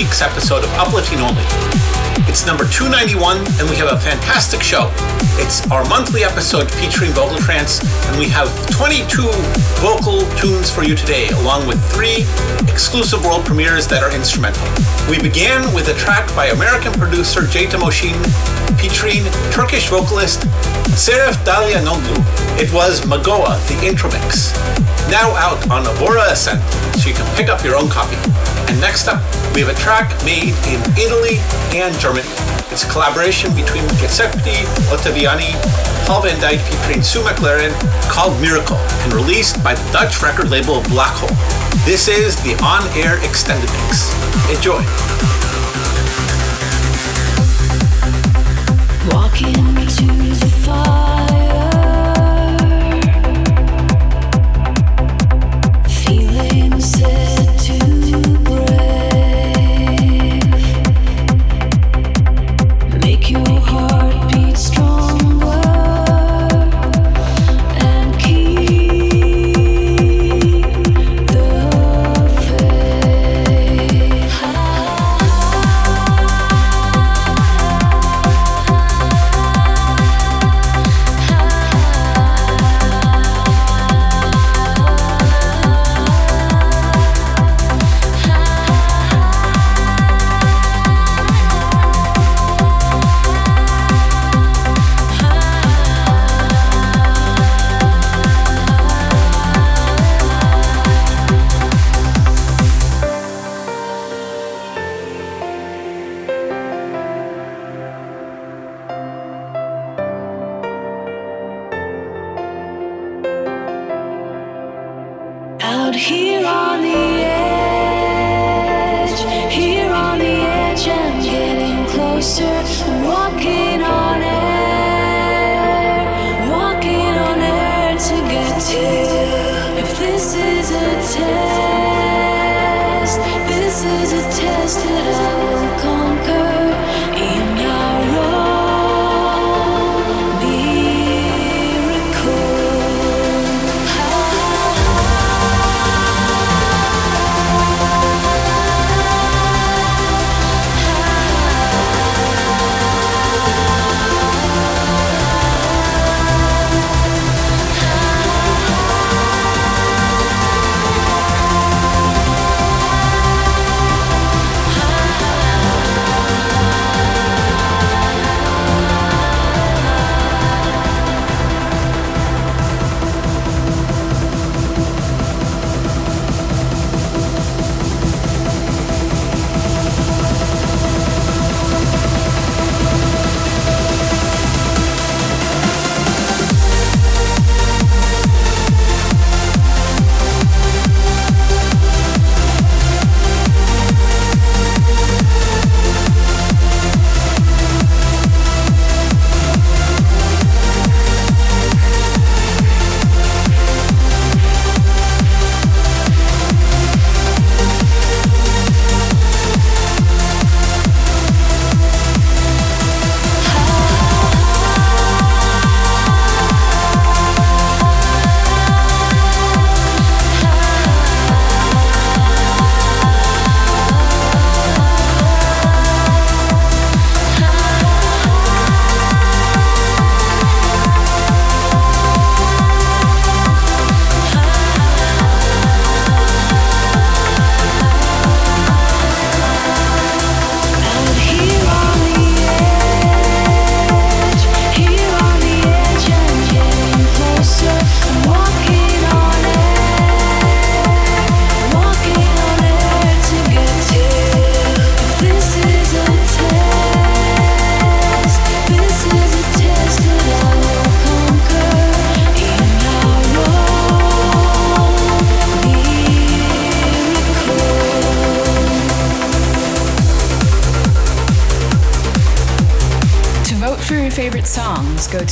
week's episode of Uplifting Only. It's number 291 and we have a fantastic show. It's our monthly episode featuring vocal trance and we have 22 vocal tunes for you today along with three exclusive world premieres that are instrumental. We began with a track by American producer Jay Moshin featuring Turkish vocalist Serif Dalyanoglu. It was Magoa, the intro mix. Now out on Abora Ascent, so you can pick up your own copy. And next up, we have a track made in Italy and Germany. It's a collaboration between Giuseppe Ottaviani Paul Van Dyk featuring Sue McLaren called Miracle and released by the Dutch record label Black Hole. This is the on-air extended mix. Enjoy. Walking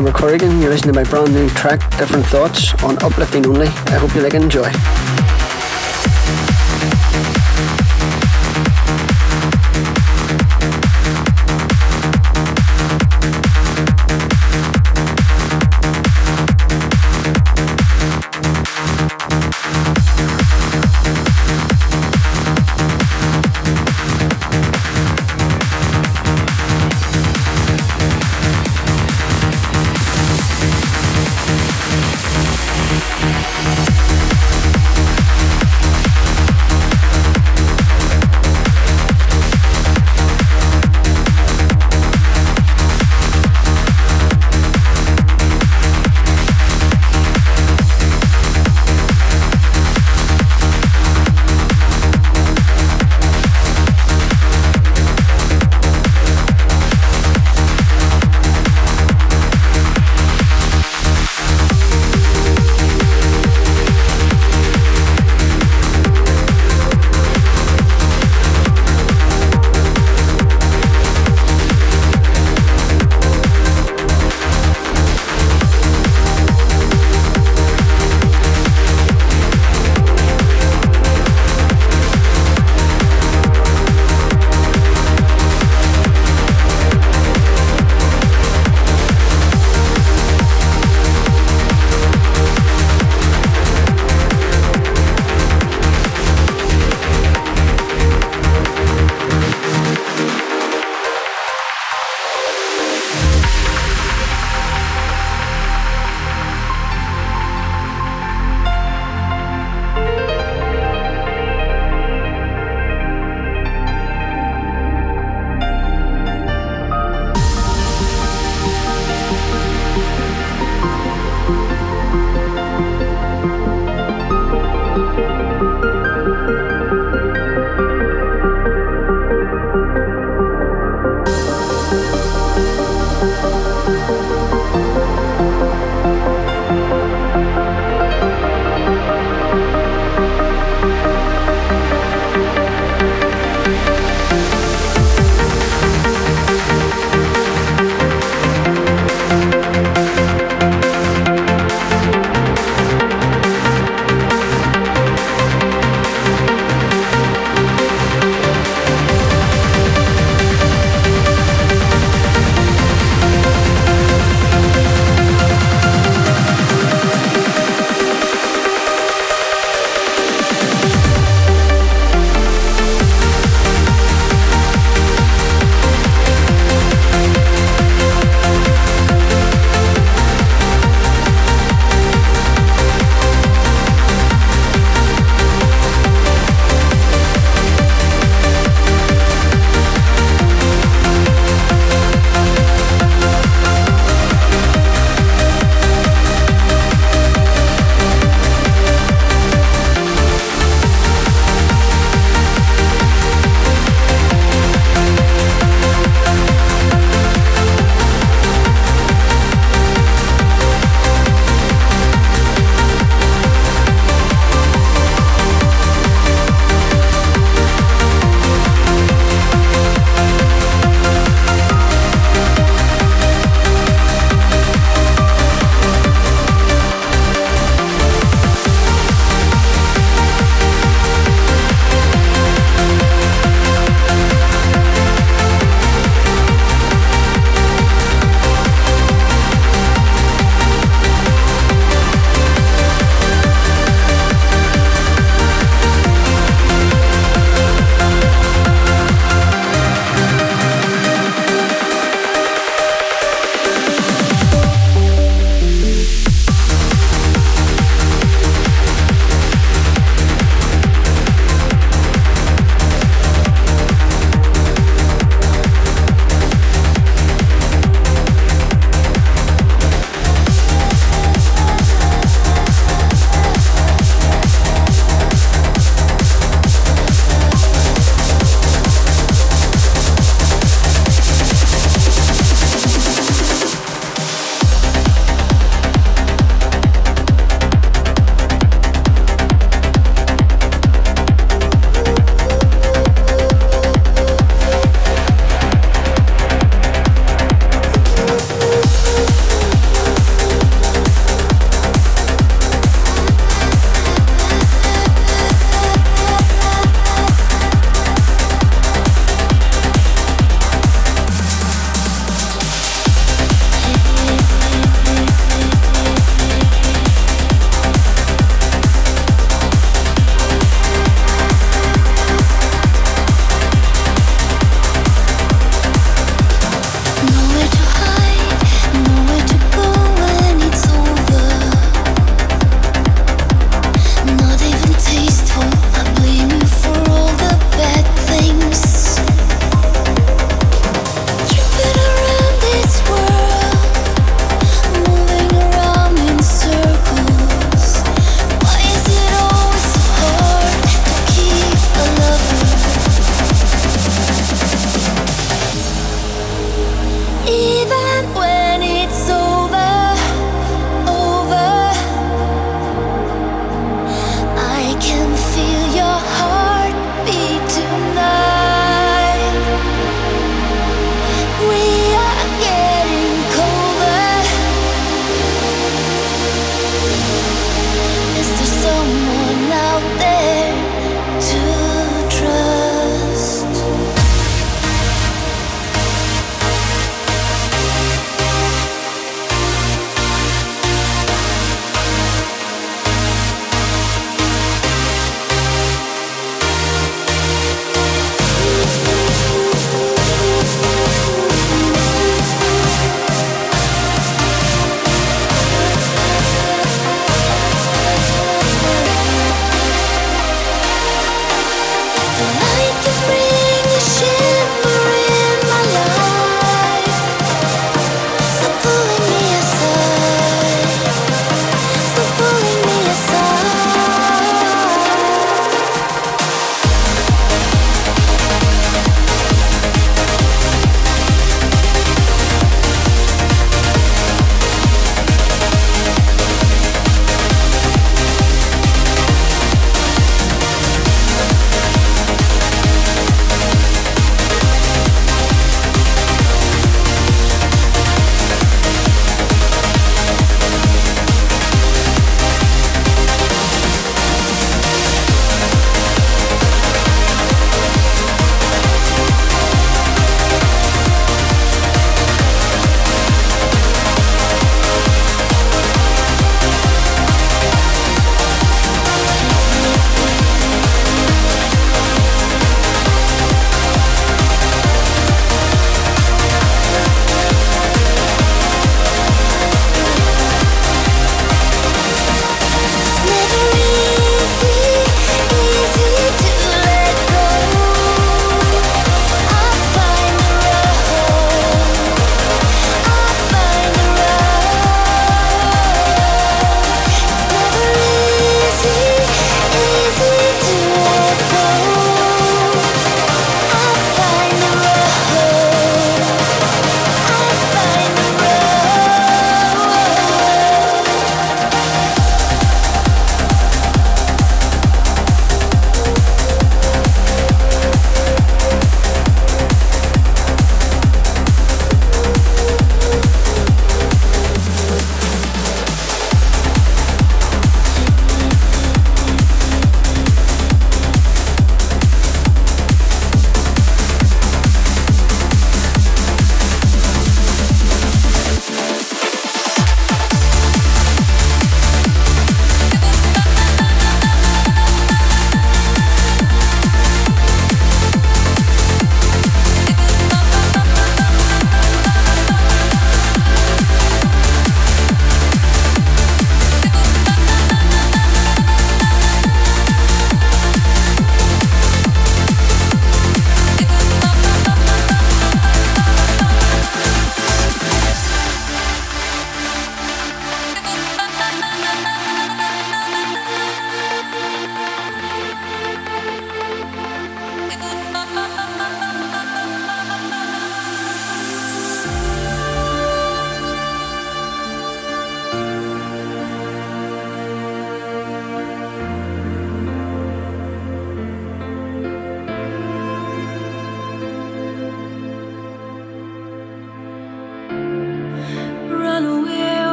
Christopher Corrigan. You're listening to my brand new track, Different Thoughts, on Uplifting Only. I hope you like and enjoy.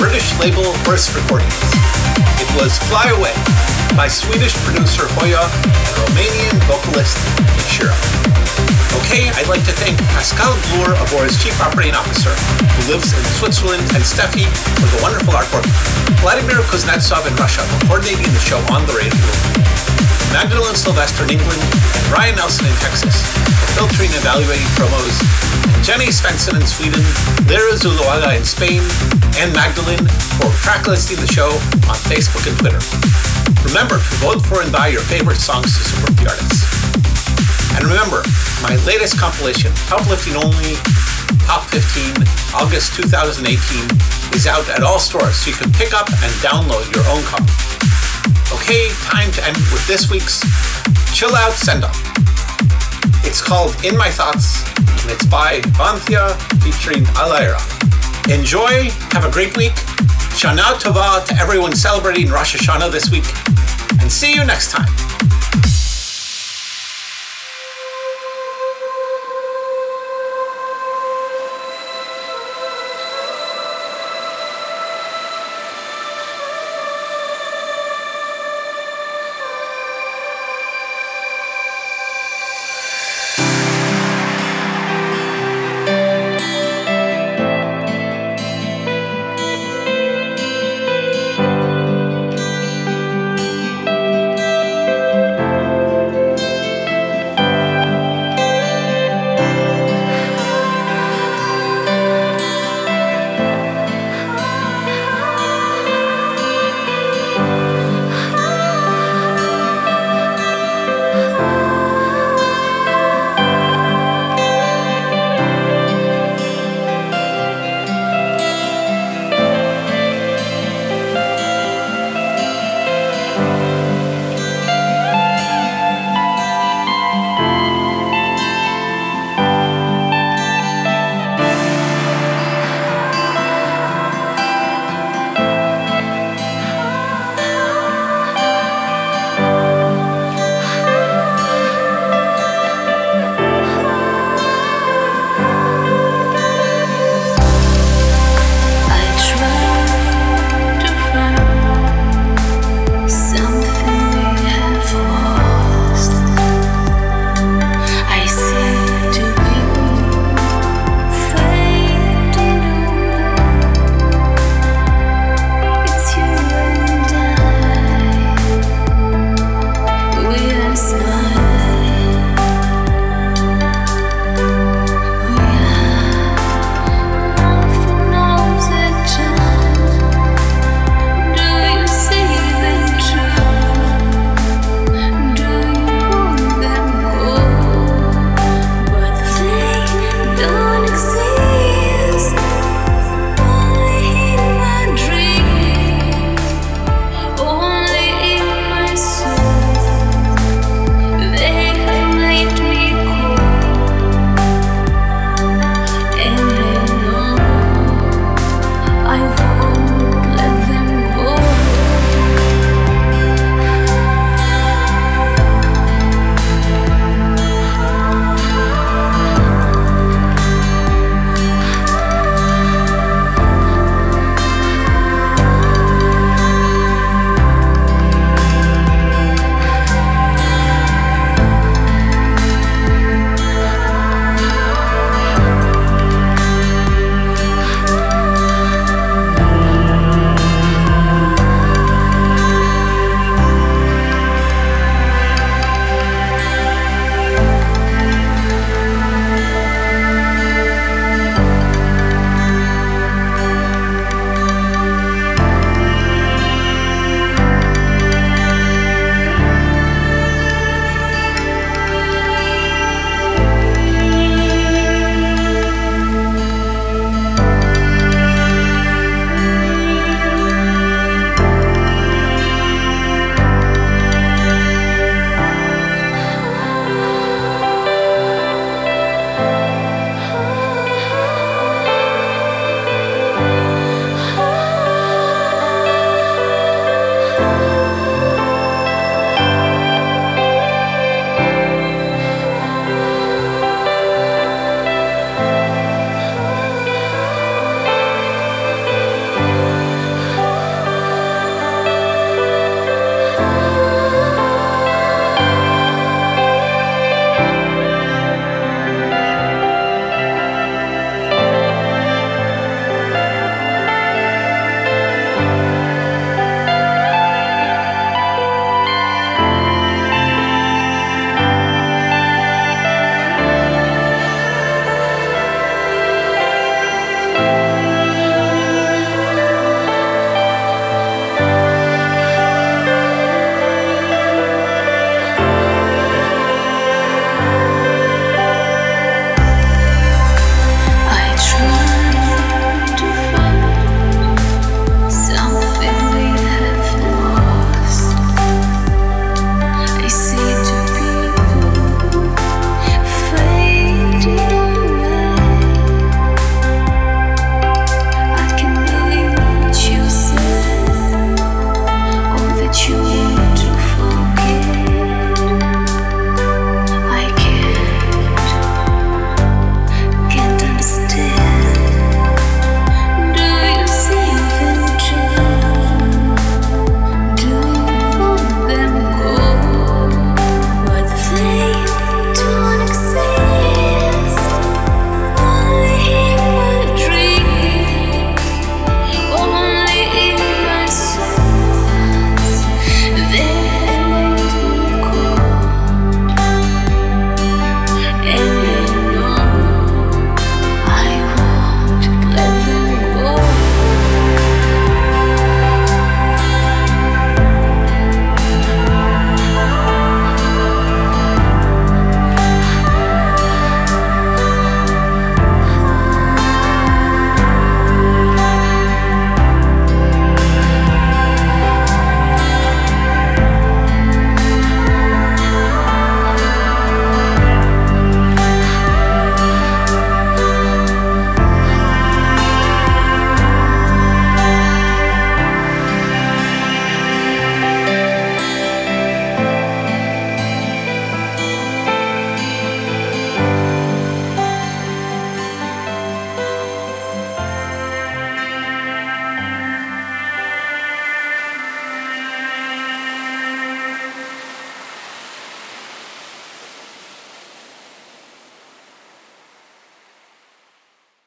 British label Burst Recordings. It was Fly Away by Swedish producer Hoya and Romanian vocalist Shira. Okay, I'd like to thank Pascal Bloor, Abora's chief operating officer, who lives in Switzerland, and Steffi for the wonderful artwork. Vladimir Kuznetsov in Russia for coordinating the show on the radio. Magdalene Sylvester in England, and Ryan Nelson in Texas filtering and evaluating promos, Jenny Svensson in Sweden, Lyra Zuluaga in Spain, and Magdalene for track listing the show on Facebook and Twitter. Remember to vote for and buy your favorite songs to support the artists. And remember, my latest compilation, Uplifting Only Top 15 August 2018 is out at all stores, so you can pick up and download your own copy. Okay, time to end with this week's Chill Out Send Off. It's called In My Thoughts, and it's by Vanthia featuring Alaira. Enjoy, have a great week. Shana Tova to everyone celebrating Rosh Hashanah this week, and see you next time.